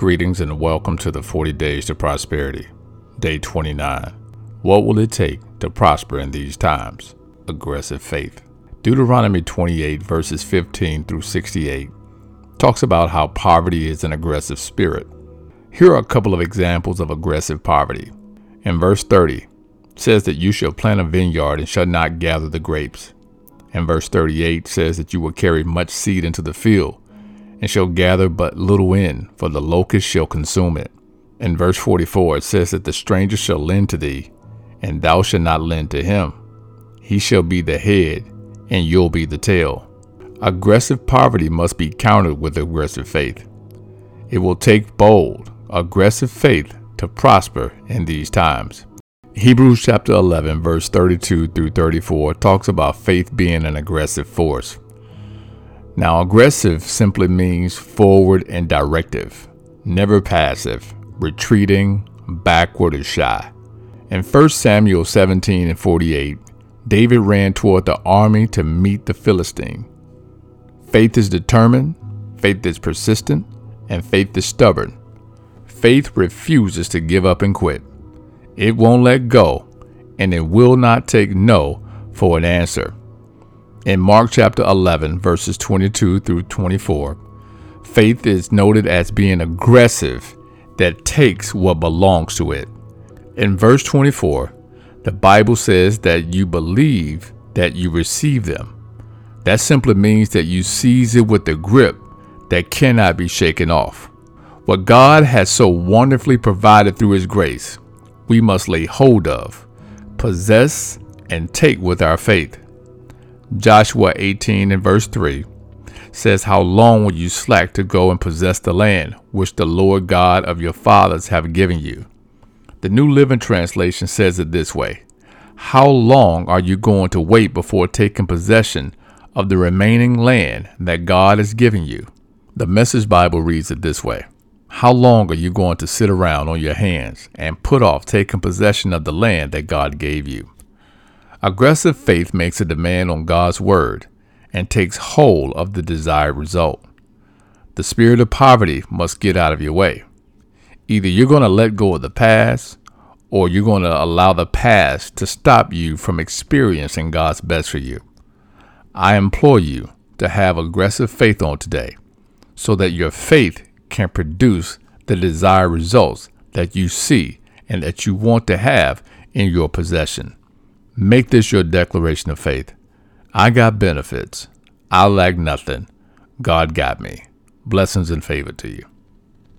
Greetings and welcome to the 40 Days to Prosperity, Day 29. What will it take to prosper in these times? Aggressive faith. Deuteronomy 28, verses 15 through 68, talks about how poverty is an aggressive spirit. Here are a couple of examples of aggressive poverty. In verse 30, says that you shall plant a vineyard and shall not gather the grapes. And verse 38 says that you will carry much seed into the field and shall gather but little in, for the locust shall consume it. In verse 44, it says that the stranger shall lend to thee, and thou shalt not lend to him. He shall be the head, and you'll be the tail. Aggressive poverty must be countered with aggressive faith. It will take bold, aggressive faith to prosper in these times. Hebrews chapter 11, verse 32 through 34 talks about faith being an aggressive force. Now, aggressive simply means forward and directive, never passive, retreating, backward, or shy. In 1 Samuel 17 and 48, David ran toward the army to meet the Philistine. Faith is determined, faith is persistent, and faith is stubborn. Faith refuses to give up and quit. It won't let go, and it will not take no for an answer. In Mark chapter 11, verses 22 through 24, faith is noted as being aggressive that takes what belongs to it. In verse 24, the Bible says that you believe that you receive them. That simply means that you seize it with a grip that cannot be shaken off. What God has so wonderfully provided through His grace, we must lay hold of, possess, and take with our faith. Joshua 18 and verse 3 says, How long will you slack to go and possess the land which the Lord God of your fathers have given you? The New Living Translation says it this way How long are you going to wait before taking possession of the remaining land that God has given you? The Message Bible reads it this way How long are you going to sit around on your hands and put off taking possession of the land that God gave you? Aggressive faith makes a demand on God's word and takes hold of the desired result. The spirit of poverty must get out of your way. Either you're going to let go of the past or you're going to allow the past to stop you from experiencing God's best for you. I implore you to have aggressive faith on today so that your faith can produce the desired results that you see and that you want to have in your possession. Make this your declaration of faith. I got benefits. I lack nothing. God got me. Blessings and favor to you.